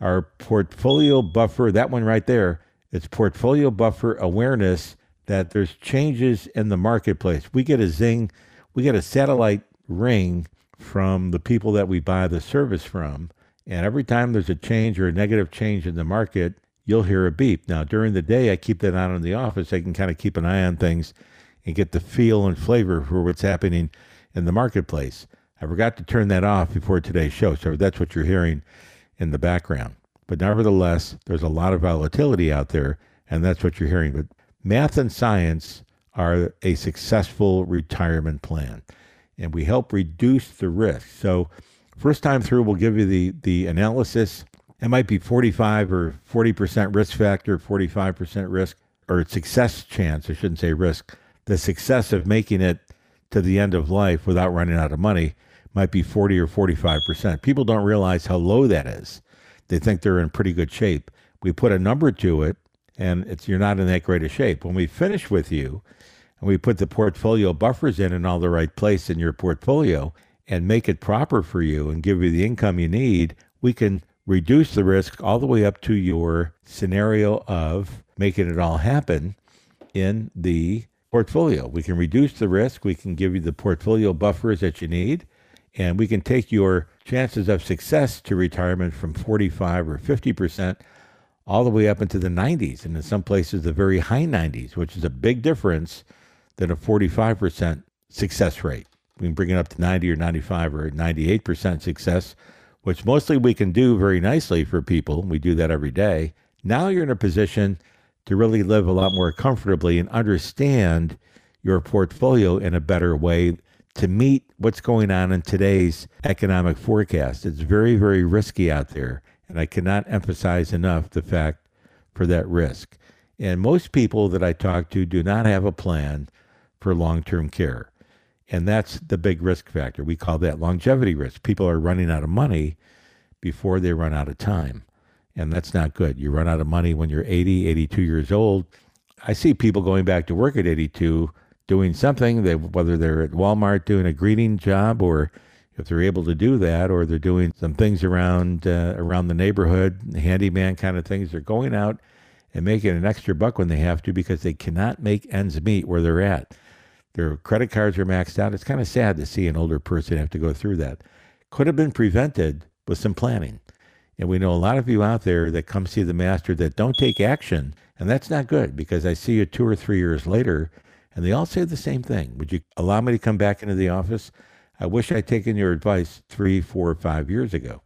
Our portfolio buffer, that one right there, it's portfolio buffer awareness that there's changes in the marketplace. We get a zing, we get a satellite ring from the people that we buy the service from. And every time there's a change or a negative change in the market, you'll hear a beep. Now, during the day, I keep that on in the office. I can kind of keep an eye on things and get the feel and flavor for what's happening in the marketplace. I forgot to turn that off before today's show, so that's what you're hearing in the background. But nevertheless, there's a lot of volatility out there, and that's what you're hearing. But math and science are a successful retirement plan, and we help reduce the risk. So, first time through, we'll give you the the analysis. It might be 45 or 40% risk factor, 45% risk, or success chance. I shouldn't say risk. The success of making it to the end of life without running out of money might be 40 or 45%. People don't realize how low that is. They think they're in pretty good shape. we put a number to it, and it's you're not in that great a shape. When we finish with you, and we put the portfolio buffers in in all the right place in your portfolio and make it proper for you and give you the income you need, we can reduce the risk all the way up to your scenario of making it all happen in the portfolio. We can reduce the risk, we can give you the portfolio buffers that you need, and we can take your chances of success to retirement from 45 or 50% all the way up into the 90s, and in some places, the very high 90s, which is a big difference than a 45% success rate. We can bring it up to 90 or 95 or 98% success, which mostly we can do very nicely for people. We do that every day. Now you're in a position to really live a lot more comfortably and understand your portfolio in a better way to meet what's going on in today's economic forecast. It's very, very risky out there. And I cannot emphasize enough the fact for that risk. And most people that I talk to do not have a plan for long term care. And that's the big risk factor. We call that longevity risk. People are running out of money before they run out of time. And that's not good. You run out of money when you're 80, 82 years old. I see people going back to work at 82 doing something, they, whether they're at Walmart doing a greeting job or if they're able to do that, or they're doing some things around uh, around the neighborhood, handyman kind of things. They're going out and making an extra buck when they have to because they cannot make ends meet where they're at. Their credit cards are maxed out. It's kind of sad to see an older person have to go through that. Could have been prevented with some planning. And we know a lot of you out there that come see the master that don't take action. And that's not good because I see you two or three years later and they all say the same thing. Would you allow me to come back into the office? I wish I'd taken your advice three, four, five years ago.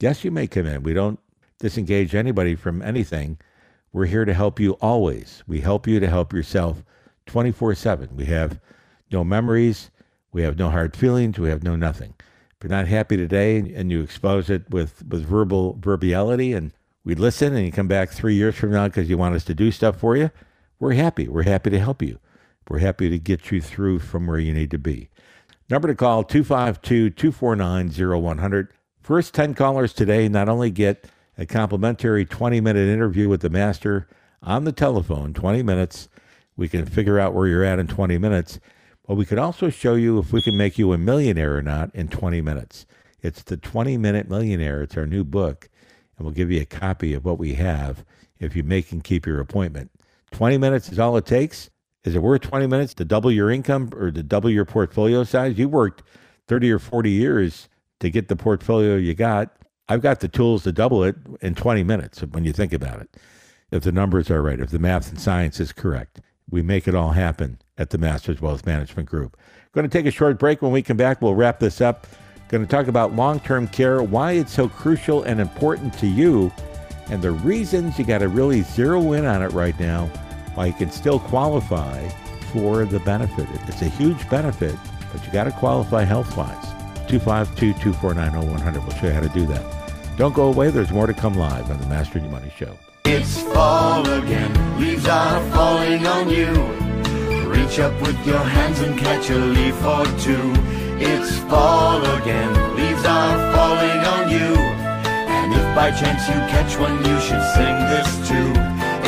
Yes, you may come in. We don't disengage anybody from anything. We're here to help you always. We help you to help yourself 24 7. We have no memories. We have no hard feelings. We have no nothing. If you're not happy today and you expose it with, with verbal verbality and we listen and you come back three years from now because you want us to do stuff for you, we're happy. We're happy to help you. We're happy to get you through from where you need to be. Number to call 252 249 0100. First 10 callers today not only get a complimentary 20 minute interview with the master on the telephone, 20 minutes. We can figure out where you're at in 20 minutes well, we could also show you if we can make you a millionaire or not in 20 minutes. It's the 20 Minute Millionaire. It's our new book, and we'll give you a copy of what we have if you make and keep your appointment. 20 minutes is all it takes. Is it worth 20 minutes to double your income or to double your portfolio size? You worked 30 or 40 years to get the portfolio you got. I've got the tools to double it in 20 minutes when you think about it. If the numbers are right, if the math and science is correct, we make it all happen at the Masters Wealth Management Group. Going to take a short break. When we come back, we'll wrap this up. Going to talk about long term care, why it's so crucial and important to you, and the reasons you got to really zero in on it right now, why you can still qualify for the benefit. It's a huge benefit, but you got to qualify health wise. 252 249 0100. We'll show you how to do that. Don't go away. There's more to come live on the Master Your Money Show. It's fall again, leaves are falling on you. Reach up with your hands and catch a leaf or two. It's fall again, leaves are falling on you. And if by chance you catch one, you should sing this too.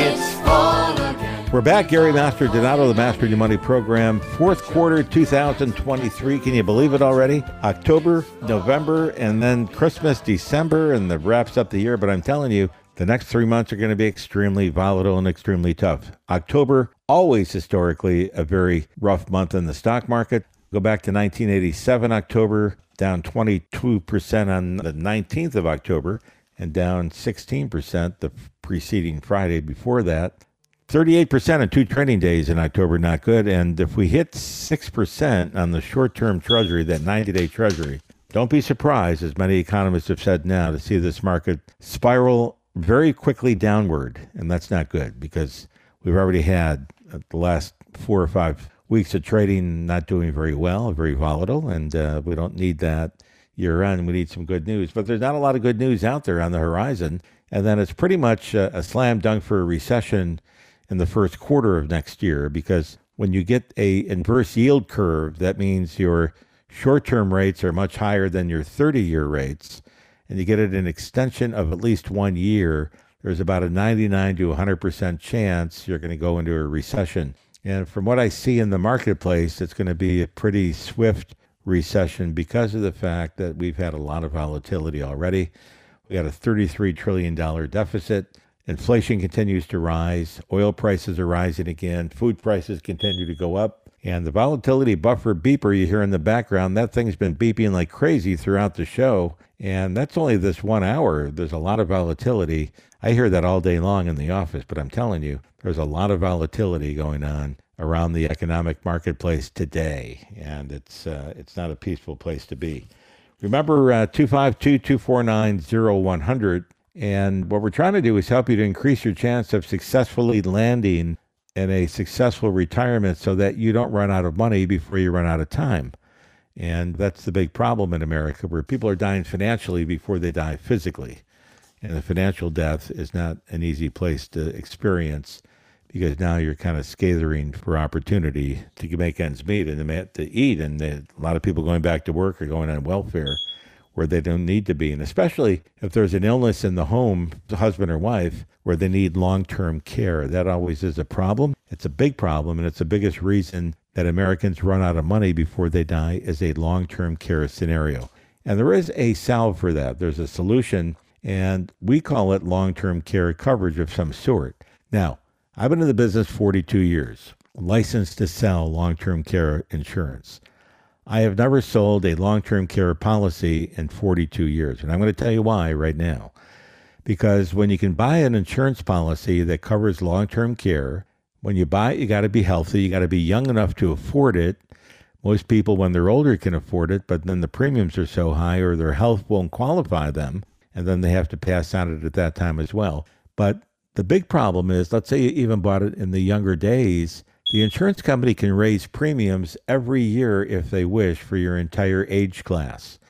It's fall again. We're back. Gary Mastrodonato, the Master Your Money program, fourth quarter 2023. Can you believe it already? October, November, and then Christmas, December, and that wraps up the year. But I'm telling you, the next three months are going to be extremely volatile and extremely tough. October, always historically a very rough month in the stock market. Go back to 1987 October, down 22% on the 19th of October, and down 16% the preceding Friday before that. 38% in two trading days in October, not good. And if we hit 6% on the short term treasury, that 90 day treasury, don't be surprised, as many economists have said now, to see this market spiral very quickly downward, and that's not good because we've already had uh, the last four or five weeks of trading not doing very well, very volatile, and uh, we don't need that year end. We need some good news, but there's not a lot of good news out there on the horizon. And then it's pretty much a, a slam dunk for a recession in the first quarter of next year because when you get a inverse yield curve, that means your short-term rates are much higher than your 30-year rates and you get it an extension of at least one year, there's about a 99 to 100% chance you're going to go into a recession. And from what I see in the marketplace, it's going to be a pretty swift recession because of the fact that we've had a lot of volatility already. We got a $33 trillion deficit. Inflation continues to rise. Oil prices are rising again. Food prices continue to go up. And the volatility buffer beeper you hear in the background, that thing's been beeping like crazy throughout the show. And that's only this one hour. There's a lot of volatility. I hear that all day long in the office, but I'm telling you, there's a lot of volatility going on around the economic marketplace today. And it's, uh, it's not a peaceful place to be. Remember uh, 252 249 0100. And what we're trying to do is help you to increase your chance of successfully landing in a successful retirement so that you don't run out of money before you run out of time. And that's the big problem in America where people are dying financially before they die physically. And the financial death is not an easy place to experience because now you're kind of scathering for opportunity to make ends meet and to eat. And a lot of people going back to work are going on welfare where they don't need to be. And especially if there's an illness in the home, the husband or wife, where they need long term care. That always is a problem. It's a big problem, and it's the biggest reason that Americans run out of money before they die is a long term care scenario. And there is a salve for that. There's a solution, and we call it long term care coverage of some sort. Now, I've been in the business 42 years, licensed to sell long term care insurance. I have never sold a long term care policy in 42 years. And I'm going to tell you why right now. Because when you can buy an insurance policy that covers long term care, when you buy it, you got to be healthy. You got to be young enough to afford it. Most people, when they're older, can afford it, but then the premiums are so high or their health won't qualify them. And then they have to pass on it at that time as well. But the big problem is let's say you even bought it in the younger days the insurance company can raise premiums every year if they wish for your entire age class.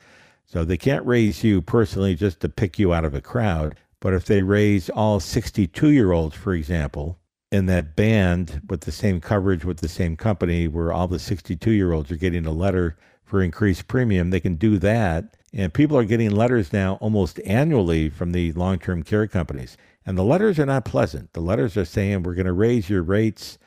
So they can't raise you personally just to pick you out of a crowd. But if they raise all 62 year olds, for example, in that band with the same coverage with the same company where all the 62 year olds are getting a letter for increased premium, they can do that. And people are getting letters now almost annually from the long term care companies. And the letters are not pleasant. The letters are saying we're going to raise your rates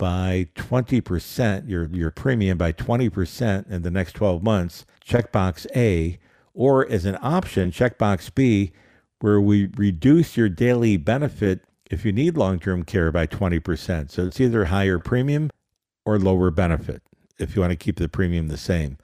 by 20%, your, your premium by 20% in the next 12 months, checkbox A, or as an option, checkbox B, where we reduce your daily benefit if you need long term care by 20%. So it's either higher premium or lower benefit if you want to keep the premium the same.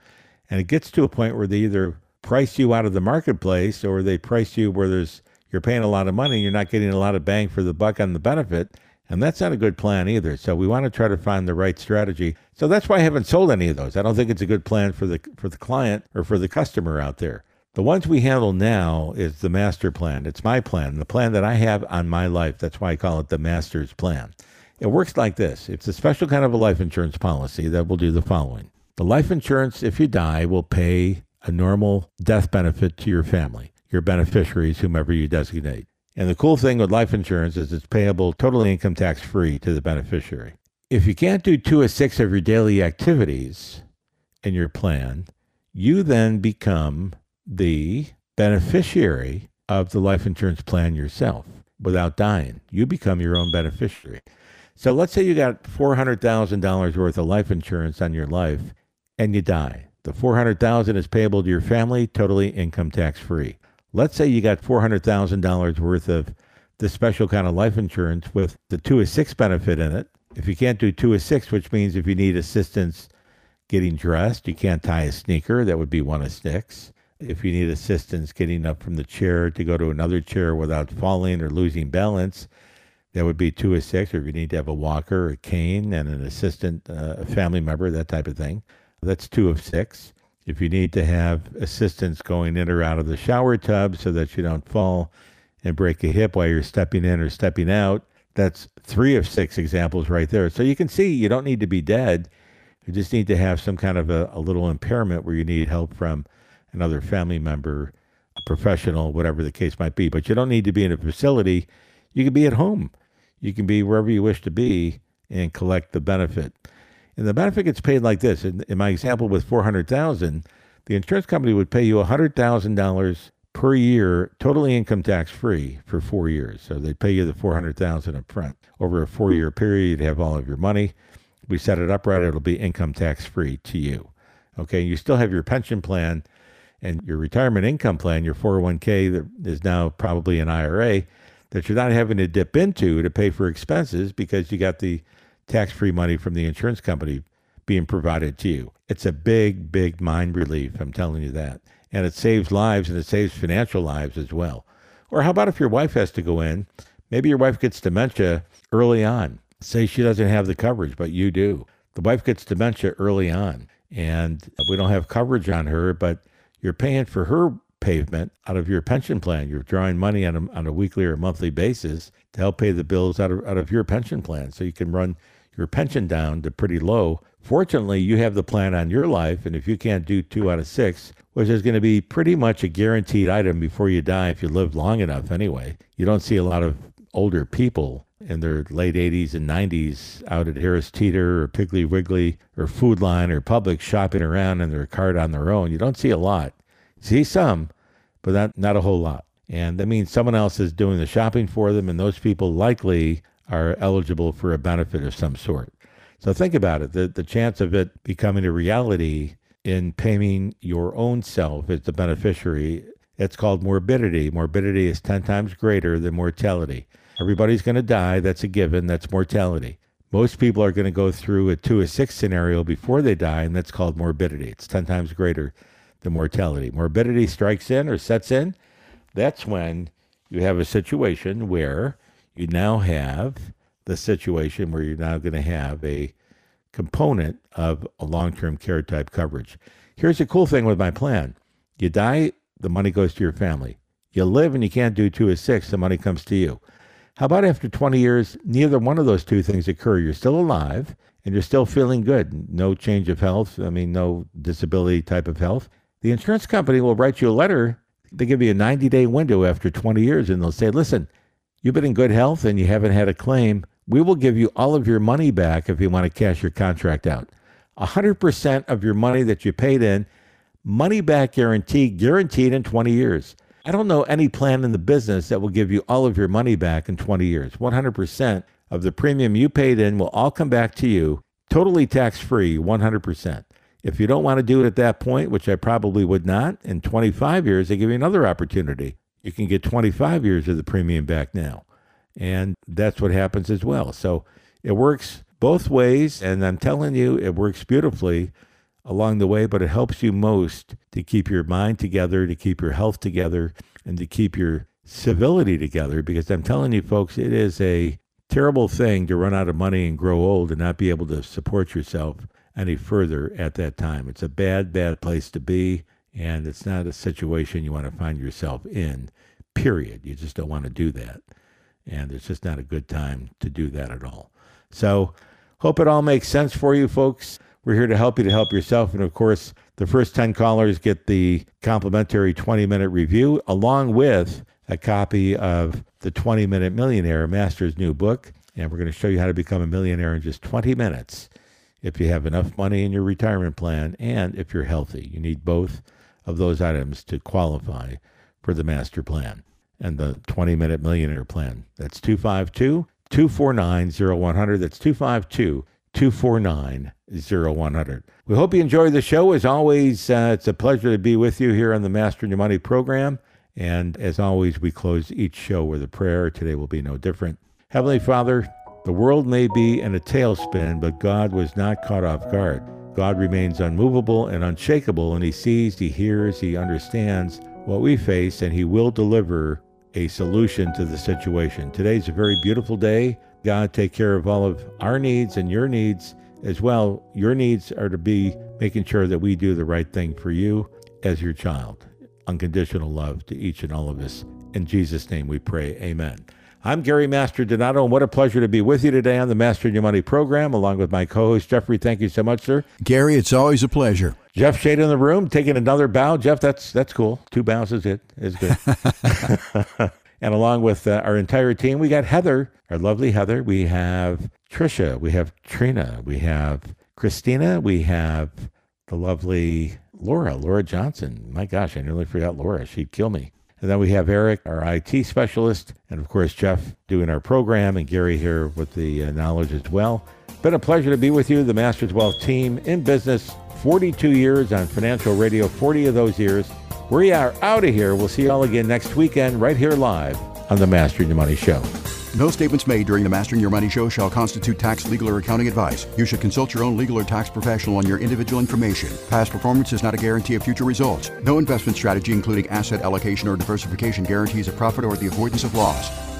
And it gets to a point where they either price you out of the marketplace or they price you where there's you're paying a lot of money, you're not getting a lot of bang for the buck on the benefit. And that's not a good plan either. So we want to try to find the right strategy. So that's why I haven't sold any of those. I don't think it's a good plan for the for the client or for the customer out there. The ones we handle now is the master plan. It's my plan, the plan that I have on my life. That's why I call it the master's plan. It works like this. It's a special kind of a life insurance policy that will do the following. The life insurance, if you die, will pay a normal death benefit to your family, your beneficiaries, whomever you designate. And the cool thing with life insurance is it's payable totally income tax free to the beneficiary. If you can't do two or six of your daily activities in your plan, you then become the beneficiary of the life insurance plan yourself without dying. You become your own beneficiary. So let's say you got $400,000 worth of life insurance on your life and you die. The 400,000 is payable to your family totally income tax free let's say you got $400,000 worth of the special kind of life insurance with the two of six benefit in it. If you can't do two of six, which means if you need assistance getting dressed, you can't tie a sneaker, that would be one of six. If you need assistance getting up from the chair to go to another chair without falling or losing balance, that would be two of six. Or if you need to have a walker, a cane, and an assistant, uh, a family member, that type of thing, that's two of six. If you need to have assistance going in or out of the shower tub so that you don't fall and break a hip while you're stepping in or stepping out, that's three of six examples right there. So you can see you don't need to be dead. You just need to have some kind of a, a little impairment where you need help from another family member, a professional, whatever the case might be. But you don't need to be in a facility. You can be at home. You can be wherever you wish to be and collect the benefit. And the benefit gets paid like this. In, in my example with 400000 the insurance company would pay you $100,000 per year, totally income tax free for four years. So they pay you the 400000 up front. Over a four year period, you'd have all of your money. We set it up right, it'll be income tax free to you. Okay, you still have your pension plan and your retirement income plan, your 401k that is now probably an IRA that you're not having to dip into to pay for expenses because you got the tax free money from the insurance company being provided to you. It's a big, big mind relief. I'm telling you that. And it saves lives and it saves financial lives as well. Or how about if your wife has to go in? Maybe your wife gets dementia early on. Say she doesn't have the coverage, but you do. The wife gets dementia early on, and we don't have coverage on her, but you're paying for her pavement out of your pension plan. You're drawing money on a, on a weekly or monthly basis to help pay the bills out of, out of your pension plan so you can run your pension down to pretty low. Fortunately, you have the plan on your life, and if you can't do two out of six, which is going to be pretty much a guaranteed item before you die if you live long enough anyway, you don't see a lot of older people in their late 80s and 90s out at Harris Teeter or Piggly Wiggly or Food Lion or Publix shopping around in their cart on their own. You don't see a lot. see some, but not, not a whole lot. And that means someone else is doing the shopping for them, and those people likely are eligible for a benefit of some sort. So think about it the, the chance of it becoming a reality in paying your own self as the beneficiary, it's called morbidity. Morbidity is 10 times greater than mortality. Everybody's going to die. That's a given. That's mortality. Most people are going to go through a two or six scenario before they die, and that's called morbidity. It's 10 times greater than mortality. Morbidity strikes in or sets in. That's when you have a situation where you now have the situation where you're now going to have a component of a long term care type coverage. Here's the cool thing with my plan you die, the money goes to your family. You live and you can't do two or six, the money comes to you. How about after 20 years, neither one of those two things occur? You're still alive and you're still feeling good. No change of health. I mean, no disability type of health. The insurance company will write you a letter. They give you a 90 day window after 20 years and they'll say, listen, you've been in good health and you haven't had a claim. We will give you all of your money back if you want to cash your contract out. 100% of your money that you paid in, money back guarantee, guaranteed in 20 years. I don't know any plan in the business that will give you all of your money back in 20 years. 100% of the premium you paid in will all come back to you, totally tax free, 100%. If you don't want to do it at that point, which I probably would not, in 25 years, they give you another opportunity. You can get 25 years of the premium back now. And that's what happens as well. So it works both ways. And I'm telling you, it works beautifully along the way, but it helps you most to keep your mind together, to keep your health together, and to keep your civility together. Because I'm telling you, folks, it is a terrible thing to run out of money and grow old and not be able to support yourself any further at that time. It's a bad, bad place to be, and it's not a situation you want to find yourself in, period. You just don't want to do that. And it's just not a good time to do that at all. So, hope it all makes sense for you, folks. We're here to help you to help yourself. And of course, the first 10 callers get the complimentary 20 minute review along with a copy of the 20 Minute Millionaire Master's new book. And we're going to show you how to become a millionaire in just 20 minutes if you have enough money in your retirement plan and if you're healthy. You need both of those items to qualify for the master plan and the 20 minute millionaire plan. That's 252 249 0100. That's 252 249 0100. We hope you enjoy the show. As always, uh, it's a pleasure to be with you here on the Mastering Your Money program. And as always, we close each show with a prayer. Today will be no different. Heavenly Father, the world may be in a tailspin, but God was not caught off guard. God remains unmovable and unshakable, and He sees, He hears, He understands what we face, and He will deliver a solution to the situation. Today's a very beautiful day. God, take care of all of our needs and your needs as well. Your needs are to be making sure that we do the right thing for you as your child. Unconditional love to each and all of us. In Jesus' name we pray. Amen. I'm Gary Mastrodonato, and what a pleasure to be with you today on the Mastering Your Money program, along with my co host, Jeffrey. Thank you so much, sir. Gary, it's always a pleasure. Jeff Shade in the room, taking another bow. Jeff, that's that's cool. Two bows is it is good. and along with uh, our entire team, we got Heather, our lovely Heather. We have Trisha, we have Trina, we have Christina, we have the lovely Laura, Laura Johnson. My gosh, I nearly forgot Laura. She'd kill me. And then we have Eric, our IT specialist, and of course, Jeff doing our program, and Gary here with the uh, knowledge as well. Been a pleasure to be with you, the Masters Wealth team in business 42 years on financial radio, 40 of those years. We are out of here. We'll see you all again next weekend, right here live on the Mastering Your Money Show. No statements made during the Mastering Your Money show shall constitute tax, legal, or accounting advice. You should consult your own legal or tax professional on your individual information. Past performance is not a guarantee of future results. No investment strategy, including asset allocation or diversification, guarantees a profit or the avoidance of loss.